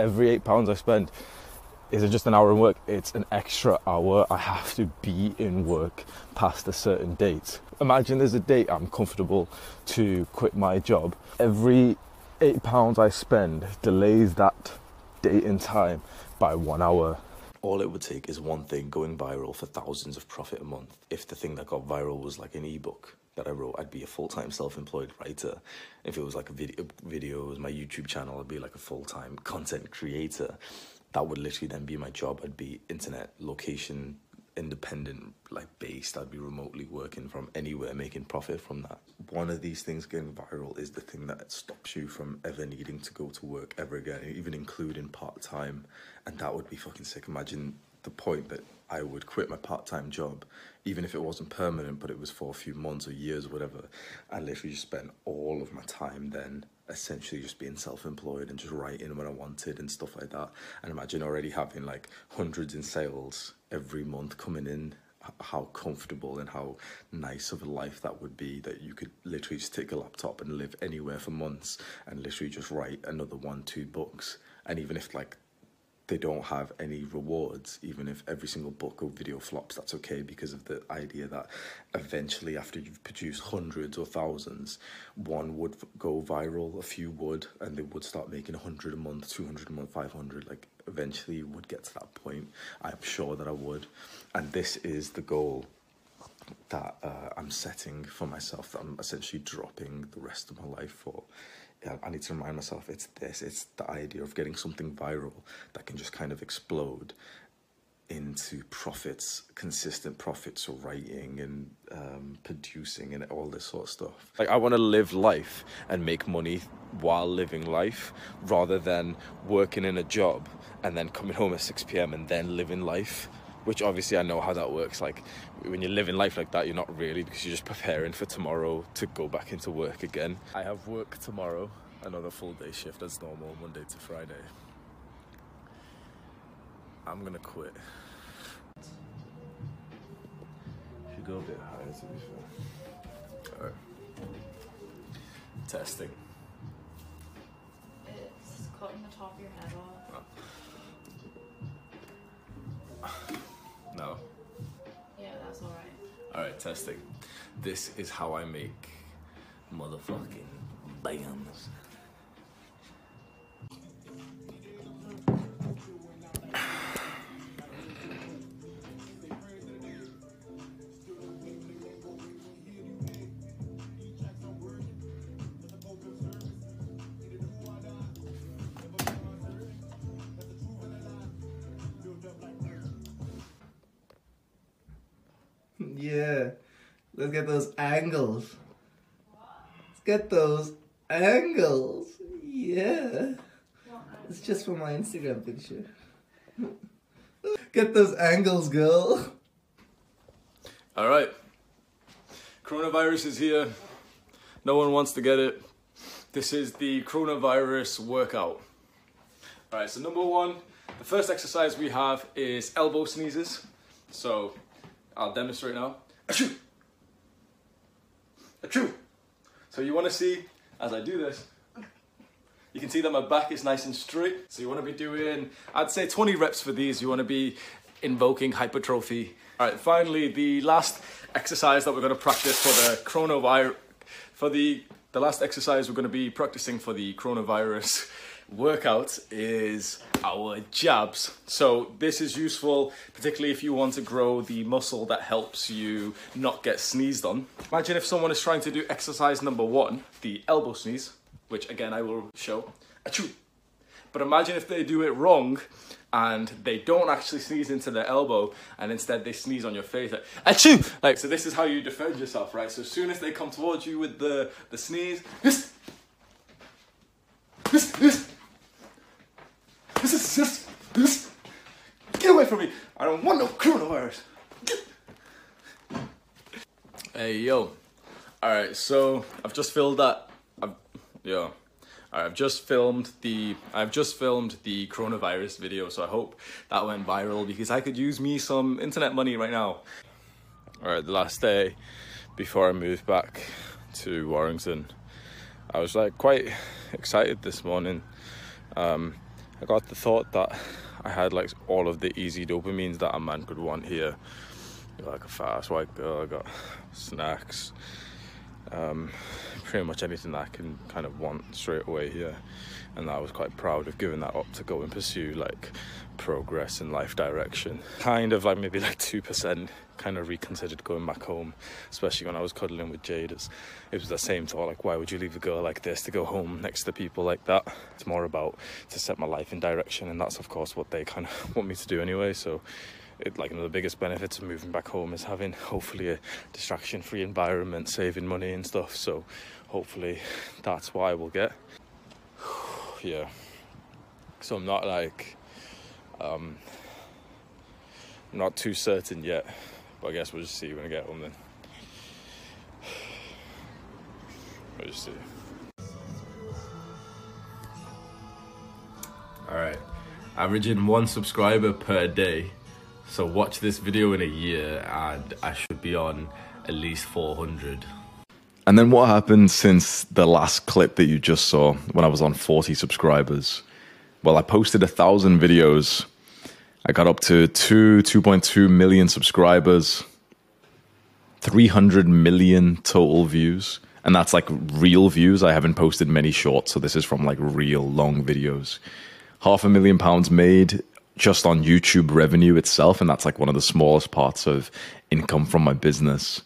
every eight pounds I spend isn't just an hour in work, it's an extra hour. I have to be in work past a certain date. Imagine there's a date I'm comfortable to quit my job. Every eight pounds I spend delays that date in time by one hour. All it would take is one thing going viral for thousands of profit a month. If the thing that got viral was like an ebook that I wrote, I'd be a full time self employed writer. If it was like a video, videos, my YouTube channel, I'd be like a full time content creator that would literally then be my job. I'd be internet location independent, like based. I'd be remotely working from anywhere, making profit from that. One of these things going viral is the thing that stops you from ever needing to go to work ever again, even including part time. And that would be fucking sick. Imagine the point that I would quit my part time job, even if it wasn't permanent, but it was for a few months or years or whatever. I literally just spent all of my time then essentially just being self-employed and just writing when I wanted and stuff like that. And imagine already having like hundreds in sales every month coming in how comfortable and how nice of a life that would be that you could literally just take a laptop and live anywhere for months and literally just write another one two books and even if like they don't have any rewards, even if every single book or video flops, that's okay because of the idea that eventually, after you've produced hundreds or thousands, one would go viral, a few would, and they would start making 100 a month, 200 a month, 500. Like, eventually, you would get to that point. I'm sure that I would. And this is the goal that uh, I'm setting for myself, that I'm essentially dropping the rest of my life for. I need to remind myself it's this, it's the idea of getting something viral that can just kind of explode into profits, consistent profits, or writing and um, producing and all this sort of stuff. Like I want to live life and make money while living life, rather than working in a job and then coming home at six p.m. and then living life which obviously I know how that works. Like when you're living life like that, you're not really because you're just preparing for tomorrow to go back into work again. I have work tomorrow, another full day shift as normal, Monday to Friday. I'm gonna quit. Should go a bit higher to be fair. Alright. Testing. It's cutting the top of your head off. Ah. Yeah, that's alright. Alright, testing. This is how I make motherfucking bands. Get those angles. Yeah. It's just for my Instagram picture. Get those angles, girl. All right. Coronavirus is here. No one wants to get it. This is the coronavirus workout. All right, so number one, the first exercise we have is elbow sneezes. So I'll demonstrate now. Achoo! Achoo! So you want to see, as I do this, you can see that my back is nice and straight. So you want to be doing, I'd say 20 reps for these. You want to be invoking hypertrophy. All right, finally, the last exercise that we're going to practice for the coronavirus, for the, the last exercise we're going to be practicing for the coronavirus workout is our jabs. So this is useful, particularly if you want to grow the muscle that helps you not get sneezed on. Imagine if someone is trying to do exercise number one, the elbow sneeze, which again I will show. Achoo! But imagine if they do it wrong and they don't actually sneeze into their elbow and instead they sneeze on your face like achoo like so this is how you defend yourself right so as soon as they come towards you with the the sneeze this this this this this. Get away from me. I don't want no coronavirus. Get- hey yo. All right so I've just filled that I've yo. I've just filmed the I've just filmed the coronavirus video, so I hope that went viral because I could use me some internet money right now. All right, the last day before I moved back to Warrington, I was like quite excited this morning. Um, I got the thought that I had like all of the easy dopamines that a man could want here. Like a fast white girl, I got snacks, um, pretty much anything that I can kind of want straight away here. And I was quite proud of giving that up to go and pursue like progress in life direction. Kind of like maybe like 2% kind of reconsidered going back home, especially when I was cuddling with Jade. It's, it was the same thought like, why would you leave a girl like this to go home next to people like that? It's more about to set my life in direction, and that's of course what they kind of want me to do anyway. So, it, like, you know, the biggest benefits of moving back home is having hopefully a distraction free environment, saving money and stuff. So, hopefully, that's what I will get. yeah. So, I'm not like, um, I'm not too certain yet, but I guess we'll just see when I get home then. We'll just see. Alright, averaging one subscriber per day. So watch this video in a year and I should be on at least 400. And then what happened since the last clip that you just saw when I was on 40 subscribers? Well, I posted a thousand videos. I got up to two, 2.2 million subscribers, 300 million total views. And that's like real views. I haven't posted many shorts, so this is from like real long videos. Half a million pounds made just on YouTube revenue itself. And that's like one of the smallest parts of income from my business.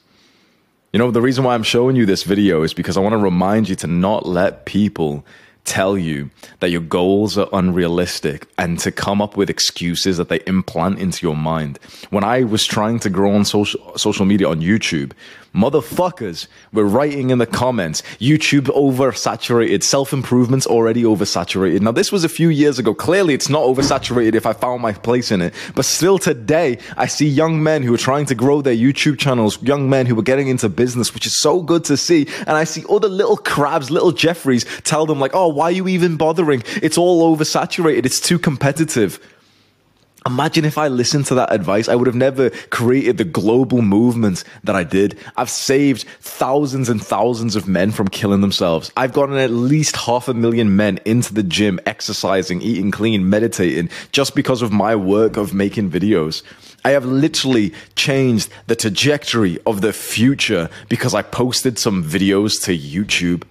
You know, the reason why I'm showing you this video is because I want to remind you to not let people tell you that your goals are unrealistic and to come up with excuses that they implant into your mind. When I was trying to grow on social social media on YouTube, motherfuckers were writing in the comments, YouTube oversaturated, self-improvement's already oversaturated. Now this was a few years ago. Clearly it's not oversaturated if I found my place in it. But still today, I see young men who are trying to grow their YouTube channels, young men who are getting into business, which is so good to see. And I see other little crabs, little Jeffreys tell them like, oh, why are you even bothering? It's all oversaturated. It's too competitive. Imagine if I listened to that advice, I would have never created the global movement that I did. I've saved thousands and thousands of men from killing themselves. I've gotten at least half a million men into the gym, exercising, eating clean, meditating, just because of my work of making videos. I have literally changed the trajectory of the future because I posted some videos to YouTube.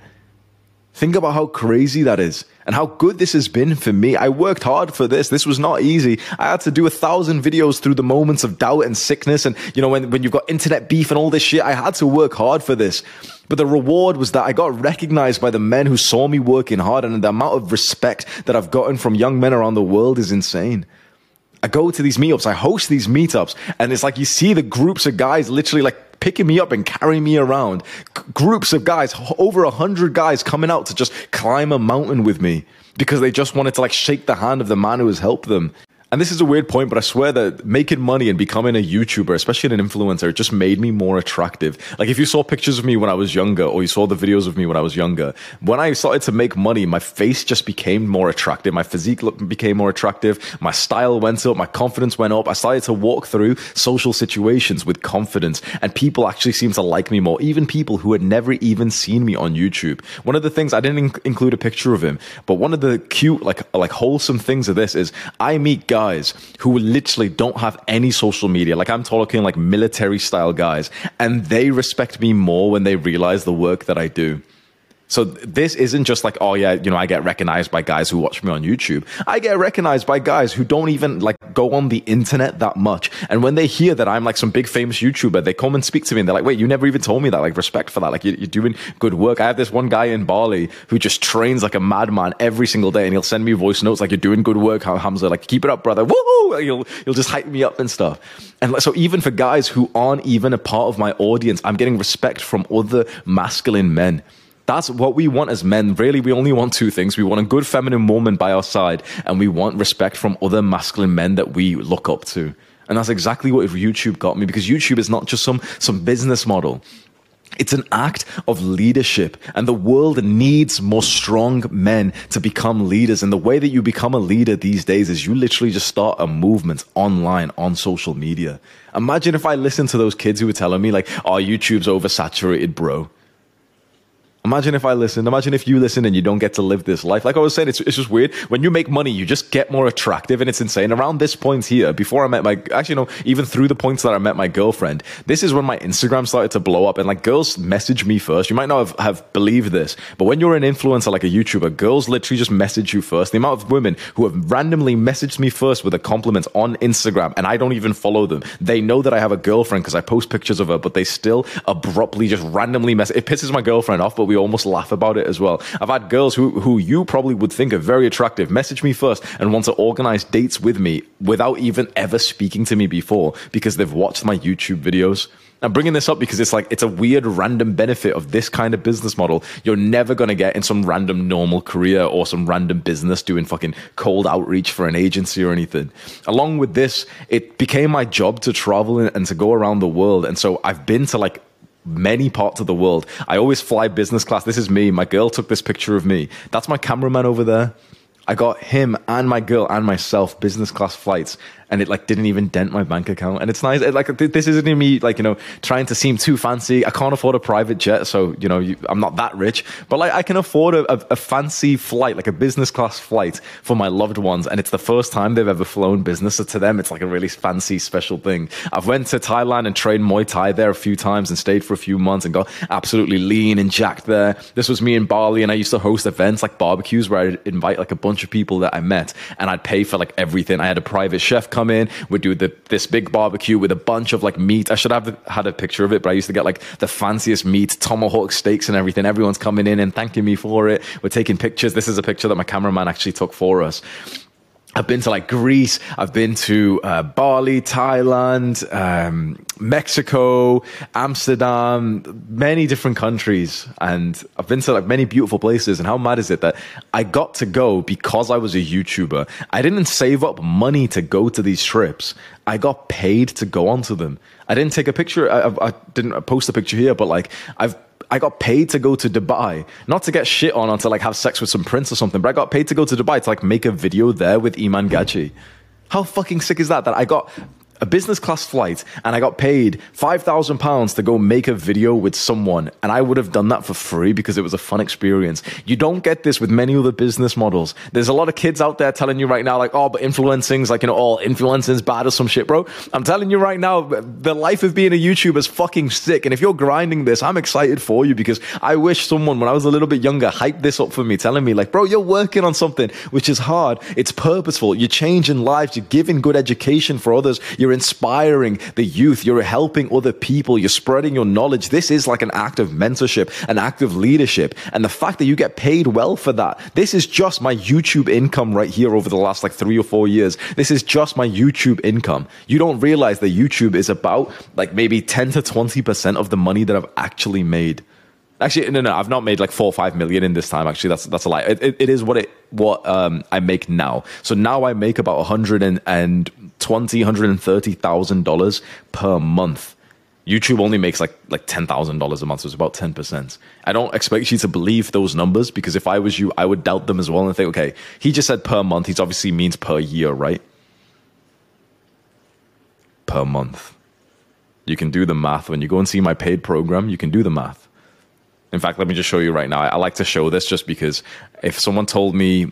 Think about how crazy that is and how good this has been for me. I worked hard for this. This was not easy. I had to do a thousand videos through the moments of doubt and sickness. And, you know, when, when you've got internet beef and all this shit, I had to work hard for this. But the reward was that I got recognized by the men who saw me working hard and the amount of respect that I've gotten from young men around the world is insane. I go to these meetups, I host these meetups, and it's like you see the groups of guys literally like picking me up and carrying me around. G- groups of guys, over a hundred guys coming out to just climb a mountain with me because they just wanted to like shake the hand of the man who has helped them. And this is a weird point, but I swear that making money and becoming a YouTuber, especially an influencer, just made me more attractive. Like if you saw pictures of me when I was younger or you saw the videos of me when I was younger, when I started to make money, my face just became more attractive. My physique became more attractive. My style went up. My confidence went up. I started to walk through social situations with confidence and people actually seemed to like me more. Even people who had never even seen me on YouTube. One of the things I didn't inc- include a picture of him, but one of the cute, like, like wholesome things of this is I meet guys who literally don't have any social media. Like I'm talking like military style guys and they respect me more when they realize the work that I do. So this isn't just like, oh yeah, you know, I get recognized by guys who watch me on YouTube. I get recognized by guys who don't even like go on the internet that much. And when they hear that I'm like some big famous YouTuber, they come and speak to me and they're like, wait, you never even told me that. Like respect for that. Like you're, you're doing good work. I have this one guy in Bali who just trains like a madman every single day and he'll send me voice notes like you're doing good work. Hamza, like keep it up, brother. Woohoo! He'll, he'll just hype me up and stuff. And like, so even for guys who aren't even a part of my audience, I'm getting respect from other masculine men. That's what we want as men. Really, we only want two things. We want a good feminine woman by our side, and we want respect from other masculine men that we look up to. And that's exactly what YouTube got me because YouTube is not just some, some business model. It's an act of leadership, and the world needs more strong men to become leaders. And the way that you become a leader these days is you literally just start a movement online on social media. Imagine if I listened to those kids who were telling me, like, oh, YouTube's oversaturated, bro. Imagine if I listened. Imagine if you listen and you don't get to live this life. Like I was saying, it's, it's just weird. When you make money, you just get more attractive and it's insane. Around this point here, before I met my, actually, no, even through the points that I met my girlfriend, this is when my Instagram started to blow up and like girls message me first. You might not have, have believed this, but when you're an influencer like a YouTuber, girls literally just message you first. The amount of women who have randomly messaged me first with a compliment on Instagram and I don't even follow them. They know that I have a girlfriend because I post pictures of her, but they still abruptly just randomly message. It pisses my girlfriend off, but we almost laugh about it as well. I've had girls who, who you probably would think are very attractive message me first and want to organize dates with me without even ever speaking to me before because they've watched my YouTube videos. I'm bringing this up because it's like it's a weird random benefit of this kind of business model you're never going to get in some random normal career or some random business doing fucking cold outreach for an agency or anything. Along with this, it became my job to travel and to go around the world. And so I've been to like many parts of the world. I always fly business class. This is me. My girl took this picture of me. That's my cameraman over there. I got him and my girl and myself business class flights and it like didn't even dent my bank account. And it's nice. It, like this isn't even me like you know trying to seem too fancy. I can't afford a private jet, so you know you, I'm not that rich. But like I can afford a, a, a, fancy flight, like a business class flight for my loved ones, and it's the first time they've ever flown business. So to them, it's like a really fancy, special thing. I've went to Thailand and trained Muay Thai there a few times and stayed for a few months and got absolutely lean and jacked there. This was me in Bali, and I used to host events like barbecues where I'd invite like a bunch of people that I met, and I'd pay for like everything. I had a private chef come in. We'd do the, this big barbecue with a bunch of like meat. I should have had a picture of it, but I used to get like the fanciest meat, tomahawk steaks and everything. Everyone's coming in and thanking me for it. We're taking pictures. This is a picture that my cameraman actually took for us. I've been to like Greece. I've been to uh, Bali, Thailand, um, Mexico, Amsterdam, many different countries, and I've been to like many beautiful places. And how mad is it that I got to go because I was a YouTuber? I didn't save up money to go to these trips. I got paid to go onto them. I didn't take a picture. I, I didn't post a picture here, but like I've I got paid to go to Dubai, not to get shit on or to like have sex with some prince or something, but I got paid to go to Dubai to like make a video there with Iman Gadzhi. How fucking sick is that? That I got a business class flight and I got paid £5,000 to go make a video with someone. And I would have done that for free because it was a fun experience. You don't get this with many other business models. There's a lot of kids out there telling you right now, like, oh, but influencing's like, you know, all oh, influencing's bad or some shit, bro. I'm telling you right now, the life of being a YouTuber is fucking sick. And if you're grinding this, I'm excited for you because I wish someone, when I was a little bit younger, hyped this up for me, telling me, like, bro, you're working on something which is hard. It's purposeful. You're changing lives. You're giving good education for others. You're inspiring the youth. You're helping other people. You're spreading your knowledge. This is like an act of mentorship, an act of leadership. And the fact that you get paid well for that, this is just my YouTube income right here over the last like three or four years. This is just my YouTube income. You don't realize that YouTube is about like maybe 10 to 20% of the money that I've actually made. Actually, no, no, I've not made like four or five million in this time. Actually, that's that's a lie. It, it, it is what it what um, I make now. So now I make about 120, 130 thousand dollars per month. YouTube only makes like like ten thousand dollars a month, so it's about ten percent. I don't expect you to believe those numbers because if I was you, I would doubt them as well and think, okay, he just said per month. He's obviously means per year, right? Per month. You can do the math when you go and see my paid program. You can do the math. In fact, let me just show you right now. I, like to show this just because if someone told me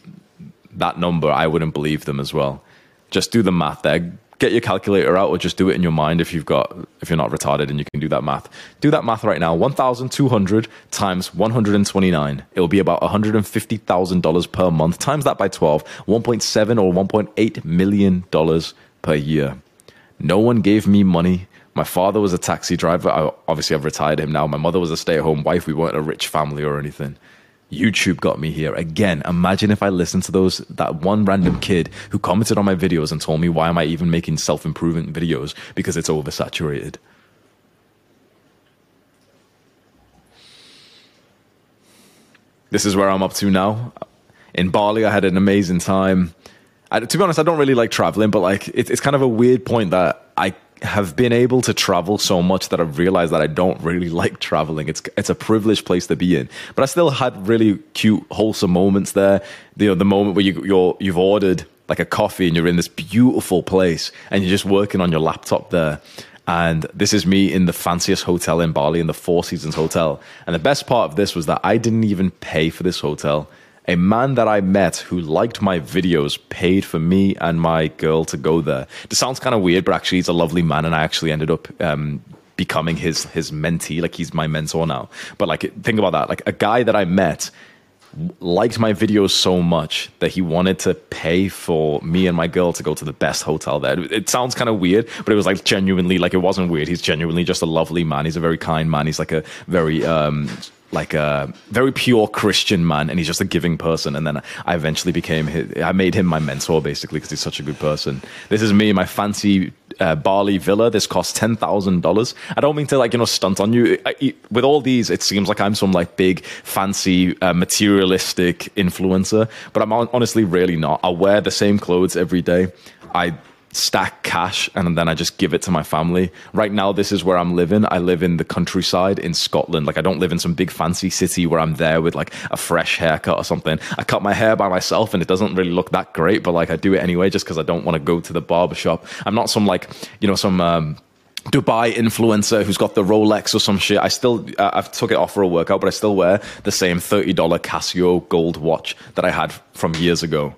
that number, I wouldn't believe them as well. Just do the math there. Get your calculator out or just do it in your mind if you've got if you're not retarded and you can do that math. Do that math right now. 1200 times 129. It'll be about $150,000 per month. Times that by 12, 1.7 or 1.8 million dollars per year. No one gave me money my father was a taxi driver. I, obviously, I've retired him now. My mother was a stay at home wife. We weren't a rich family or anything. YouTube got me here. Again, imagine if I listened to those that one random kid who commented on my videos and told me why am I even making self-improvement videos because it's oversaturated. This is where I'm up to now. In Bali, I had an amazing time. I, to be honest, I don't really like traveling, but like it, it's kind of a weird point that I have been able to travel so much that I've realized that I don't really like traveling. It's it's a privileged place to be in, but I still had really cute, wholesome moments there. You know, the moment where you you're, you've ordered like a coffee and you're in this beautiful place and you're just working on your laptop there And this is me in the fanciest hotel in Bali, in the Four Seasons Hotel. And the best part of this was that I didn't even pay for this hotel. A man that I met who liked my videos paid for me and my girl to go there. This sounds kind of weird, but actually, he's a lovely man, and I actually ended up um, becoming his his mentee. Like he's my mentor now. But like, think about that. Like a guy that I met liked my videos so much that he wanted to pay for me and my girl to go to the best hotel there. It sounds kind of weird, but it was like genuinely like it wasn't weird. He's genuinely just a lovely man. He's a very kind man. He's like a very um like a very pure Christian man, and he's just a giving person. And then I eventually became his, I made him my mentor basically because he's such a good person. This is me, my fancy uh, Bali villa. This costs ten thousand dollars. I don't mean to like you know stunt on you. I, with all these, it seems like I'm some like big fancy uh, materialistic influencer, but I'm honestly really not. I wear the same clothes every day. I stack cash and then I just give it to my family. Right now, this is where I'm living. I live in the countryside in Scotland. Like, I don't live in some big fancy city where I'm there with like a fresh haircut or something. I cut my hair by myself and it doesn't really look that great, but like I do it anyway just because I don't want to go to the barber shop. I'm not some like, you know, some, um, Dubai influencer who's got the Rolex or some shit. I still, uh, I've took it off for a workout, but I still wear the same $30 Casio gold watch that I had from years ago.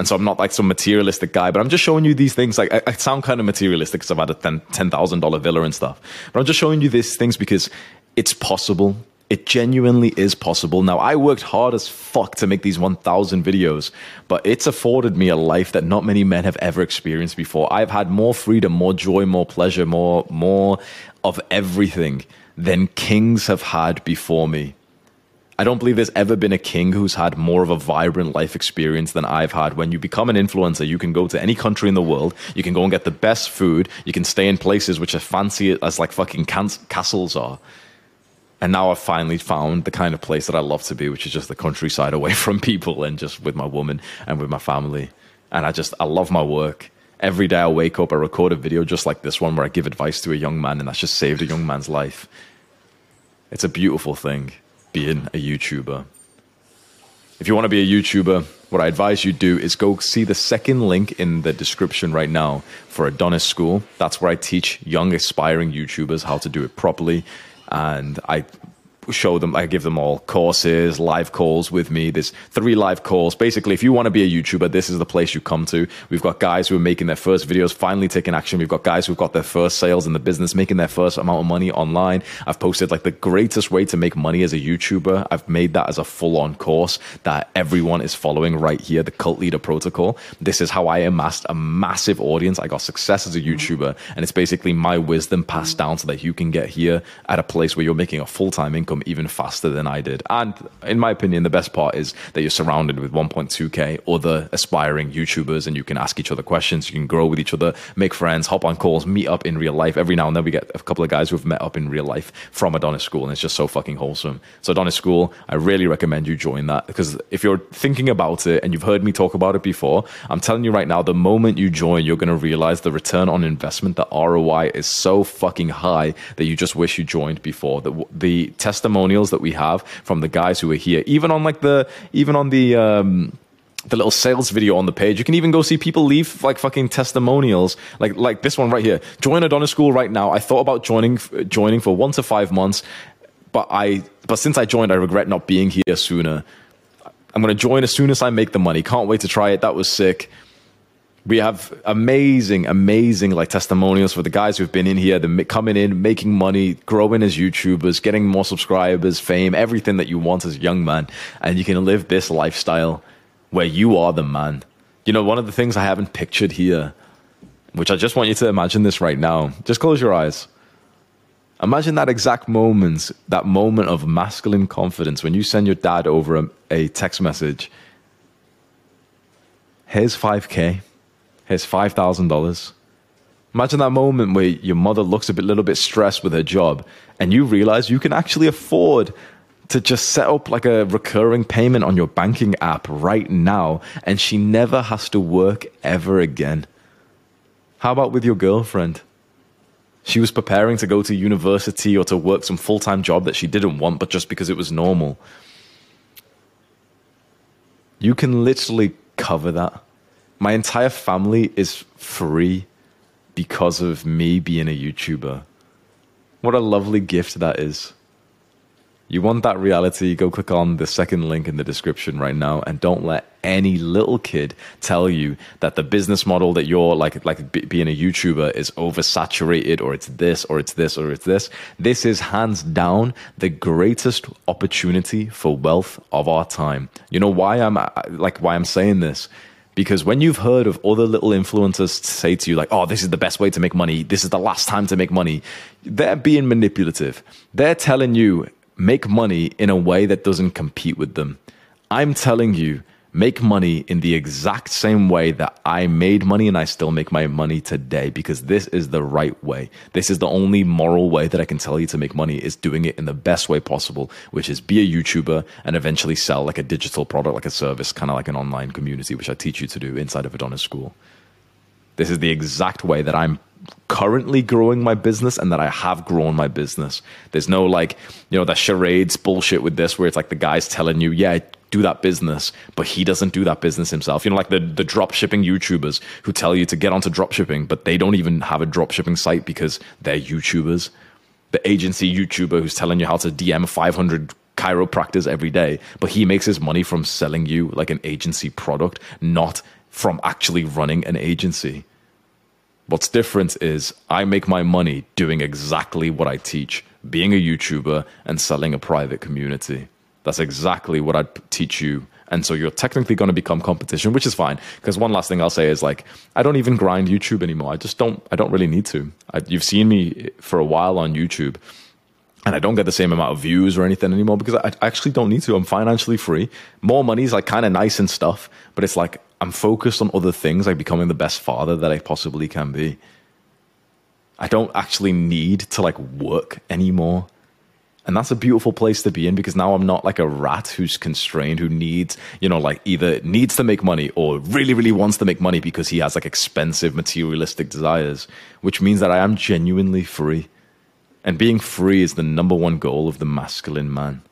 And so I'm not like some materialistic guy, but I'm just showing you these things. Like I, I sound kind of materialistic because I've had a $10,000 villa and stuff. But I'm just showing you these things because it's possible. It genuinely is possible. Now, I worked hard as fuck to make these 1,000 videos, but it's afforded me a life that not many men have ever experienced before. I've had more freedom, more joy, more pleasure, more, more of everything than kings have had before me. I don't believe there's ever been a king who's had more of a vibrant life experience than I've had. When you become an influencer, you can go to any country in the world, you can go and get the best food, you can stay in places which are fancy as like fucking castles are. And now I've finally found the kind of place that I love to be, which is just the countryside away from people and just with my woman and with my family. And I just, I love my work. Every day I wake up, I record a video just like this one where I give advice to a young man and that's just saved a young man's life. It's a beautiful thing being a YouTuber. If you want to be a YouTuber, what I advise you do is go see the second link in the description right now for Adonis School. That's where I teach young aspiring YouTubers how to do it properly. And I show them, I give them all courses, live calls with me. There's three live calls. Basically, if you want to be a YouTuber, this is the place you come to. We've got guys who are making their first videos, finally taking action. We've got guys who've got their first sales in the business, making their first amount of money online. I've posted like the greatest way to make money as a YouTuber. I've made that as a full on course that everyone is following right here, the cult leader protocol. This is how I amassed a massive audience. I got success as a YouTuber, and it's basically my wisdom passed down so that you can get here at a place where you're making a full time income even faster than I did. And in my opinion, the best part is that you're surrounded with 1.2k other aspiring YouTubers and you can ask each other questions, you can grow with each other, make friends, hop on calls, meet up in real life. Every now and then we get a couple of guys who've met up in real life from Adonis School and it's just so fucking wholesome. So Adonis School, I really recommend you join that because if you're thinking about it and you've heard me talk about it before, I'm telling you right now, the moment you join, you're going to realize the return on investment, the ROI is so fucking high that you just wish you joined before. The, the testimonials that we have from the guys who are here, even on like the, even on the, um, the little sales video on the page. You can even go see people leave like fucking testimonials, like like this one right here. Join Adonis School right now. I thought about joining joining for one to five months, but I but since I joined, I regret not being here sooner. I'm gonna join as soon as I make the money. Can't wait to try it. That was sick we have amazing, amazing like testimonials for the guys who've been in here, the coming in, making money, growing as YouTubers, getting more subscribers, fame, everything that you want as a young man, and you can live this lifestyle where you are the man. You know, one of the things I haven't pictured here, which I just want you to imagine this right now. Just close your eyes. Imagine that exact moment, that moment of masculine confidence when you send your dad over a, a text message. Here's 5K Here's $5,000. Imagine that moment where your mother looks a bit, little bit stressed with her job and you realize you can actually afford to just set up like a recurring payment on your banking app right now and she never has to work ever again. How about with your girlfriend? She was preparing to go to university or to work some full time job that she didn't want, but just because it was normal. You can literally cover that my entire family is free because of me being a YouTuber. What a lovely gift that is. You want that reality? Go click on the second link in the description right now and don't let any little kid tell you that the business model that you're like like b- being a YouTuber is oversaturated or it's this or it's this or it's this. This is hands down the greatest opportunity for wealth of our time. You know why I'm like why I'm saying this? Because when you've heard of other little influencers say to you, like, oh, this is the best way to make money, this is the last time to make money, they're being manipulative. They're telling you, make money in a way that doesn't compete with them. I'm telling you, make money in the exact same way that I made money and I still make my money today because this is the right way. This is the only moral way that I can tell you to make money is doing it in the best way possible, which is be a YouTuber and eventually sell like a digital product, like a service, kind of like an online community, which I teach you to do inside of Adonis School. This is the exact way that I'm currently growing my business and that I have grown my business. There's no like, you know, the charades bullshit with this where it's like the guy's telling you, yeah, do that business, but he doesn't do that business himself. You know, like the, the drop shipping YouTubers who tell you to get onto drop shipping, but they don't even have a drop shipping site because they're YouTubers. The agency YouTuber who's telling you how to DM 500 chiropractors every day, but he makes his money from selling you like an agency product, not from actually running an agency. What's different is I make my money doing exactly what I teach, being a YouTuber and selling a private community. That's exactly what I'd teach you. And so you're technically going to become competition, which is fine. Because one last thing I'll say is like, I don't even grind YouTube anymore. I just don't, I don't really need to. I, you've seen me for a while on YouTube and I don't get the same amount of views or anything anymore because I actually don't need to. I'm financially free. More money is like kind of nice and stuff, but it's like I'm focused on other things, like becoming the best father that I possibly can be. I don't actually need to like work anymore. And that's a beautiful place to be in because now I'm not like a rat who's constrained, who needs, you know, like either needs to make money or really, really wants to make money because he has like expensive materialistic desires, which means that I am genuinely free. And being free is the number one goal of the masculine man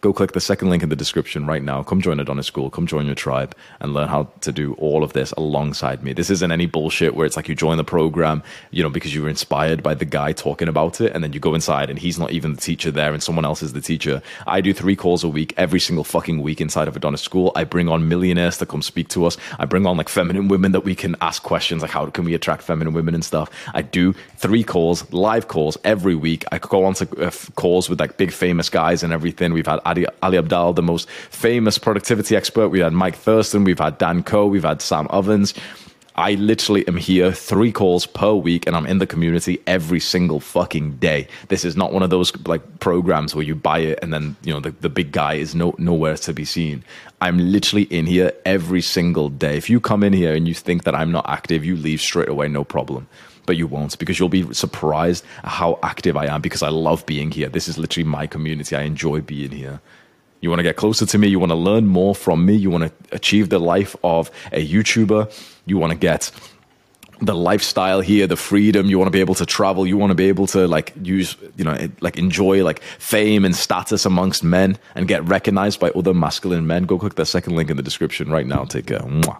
go click the second link in the description right now. Come join Adonis School. Come join your tribe and learn how to do all of this alongside me. This isn't any bullshit where it's like you join the program, you know, because you were inspired by the guy talking about it, and then you go inside and he's not even the teacher there and someone else is the teacher. I do three calls a week, every single fucking week inside of Adonis School. I bring on millionaires to come speak to us. I bring on like feminine women that we can ask questions like how can we attract feminine women and stuff. I do three calls, live calls every week. I go on to uh, calls with like big famous guys and everything. We've had Ali, Ali Abdaal, the most famous productivity expert. We had Mike Thurston. We've had Dan Koe. We've had Sam Ovens. I literally am here three calls per week and I'm in the community every single fucking day. This is not one of those like programs where you buy it and then, you know, the, the big guy is no, nowhere to be seen. I'm literally in here every single day. If you come in here and you think that I'm not active, you leave straight away, no problem but you won't because you'll be surprised how active I am because I love being here. This is literally my community. I enjoy being here. You want to get closer to me. You want to learn more from me. You want to achieve the life of a YouTuber. You want to get the lifestyle here, the freedom. You want to be able to travel. You want to be able to like use, you know, like enjoy like fame and status amongst men and get recognized by other masculine men. Go click the second link in the description right now. Take care. Mwah.